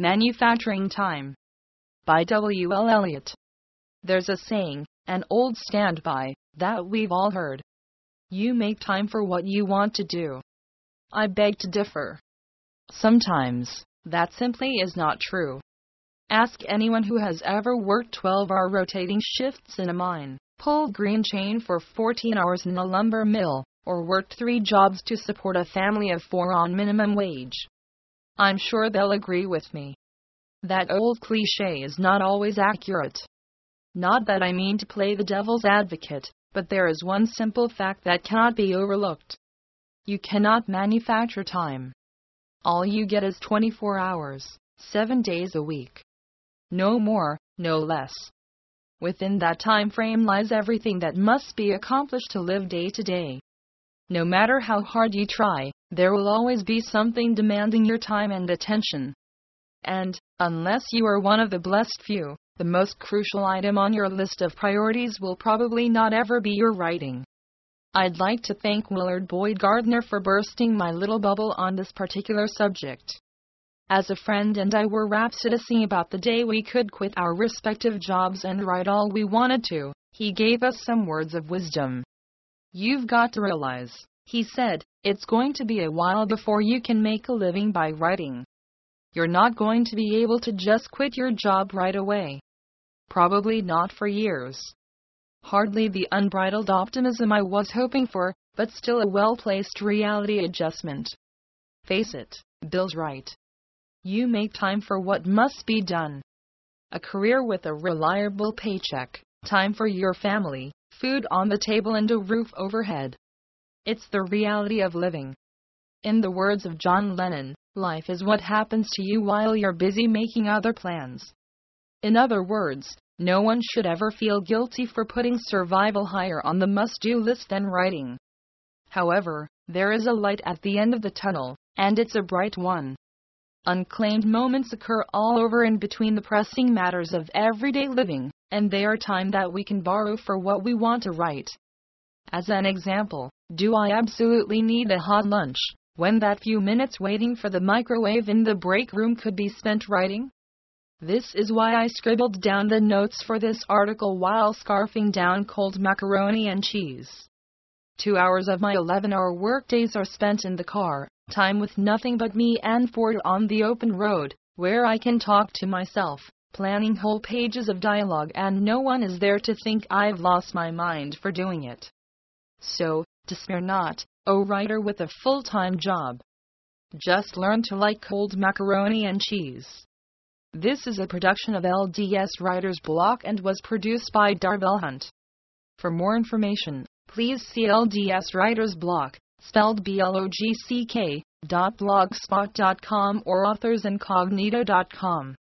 Manufacturing Time by W. L. Elliott. There's a saying, an old standby, that we've all heard. You make time for what you want to do. I beg to differ. Sometimes, that simply is not true. Ask anyone who has ever worked 12 hour rotating shifts in a mine, pulled green chain for 14 hours in a lumber mill, or worked three jobs to support a family of four on minimum wage. I'm sure they'll agree with me. That old cliche is not always accurate. Not that I mean to play the devil's advocate, but there is one simple fact that cannot be overlooked. You cannot manufacture time. All you get is 24 hours, 7 days a week. No more, no less. Within that time frame lies everything that must be accomplished to live day to day. No matter how hard you try, there will always be something demanding your time and attention. And, unless you are one of the blessed few, the most crucial item on your list of priorities will probably not ever be your writing. I'd like to thank Willard Boyd Gardner for bursting my little bubble on this particular subject. As a friend and I were rhapsodizing about the day we could quit our respective jobs and write all we wanted to, he gave us some words of wisdom. You've got to realize, he said, it's going to be a while before you can make a living by writing. You're not going to be able to just quit your job right away. Probably not for years. Hardly the unbridled optimism I was hoping for, but still a well placed reality adjustment. Face it, Bill's right. You make time for what must be done. A career with a reliable paycheck, time for your family, food on the table, and a roof overhead. It's the reality of living. In the words of John Lennon, life is what happens to you while you're busy making other plans. In other words, no one should ever feel guilty for putting survival higher on the must do list than writing. However, there is a light at the end of the tunnel, and it's a bright one. Unclaimed moments occur all over and between the pressing matters of everyday living, and they are time that we can borrow for what we want to write. As an example, do I absolutely need a hot lunch when that few minutes waiting for the microwave in the break room could be spent writing? This is why I scribbled down the notes for this article while scarfing down cold macaroni and cheese. Two hours of my 11 hour workdays are spent in the car, time with nothing but me and Ford on the open road, where I can talk to myself, planning whole pages of dialogue, and no one is there to think I've lost my mind for doing it. So, despair not, O writer with a full time job. Just learn to like cold macaroni and cheese. This is a production of LDS Writers Block and was produced by Darvell Hunt. For more information, please see LDS Writers Block, spelled B-L-O-G-C-K, blogspot.com or authorsincognito.com.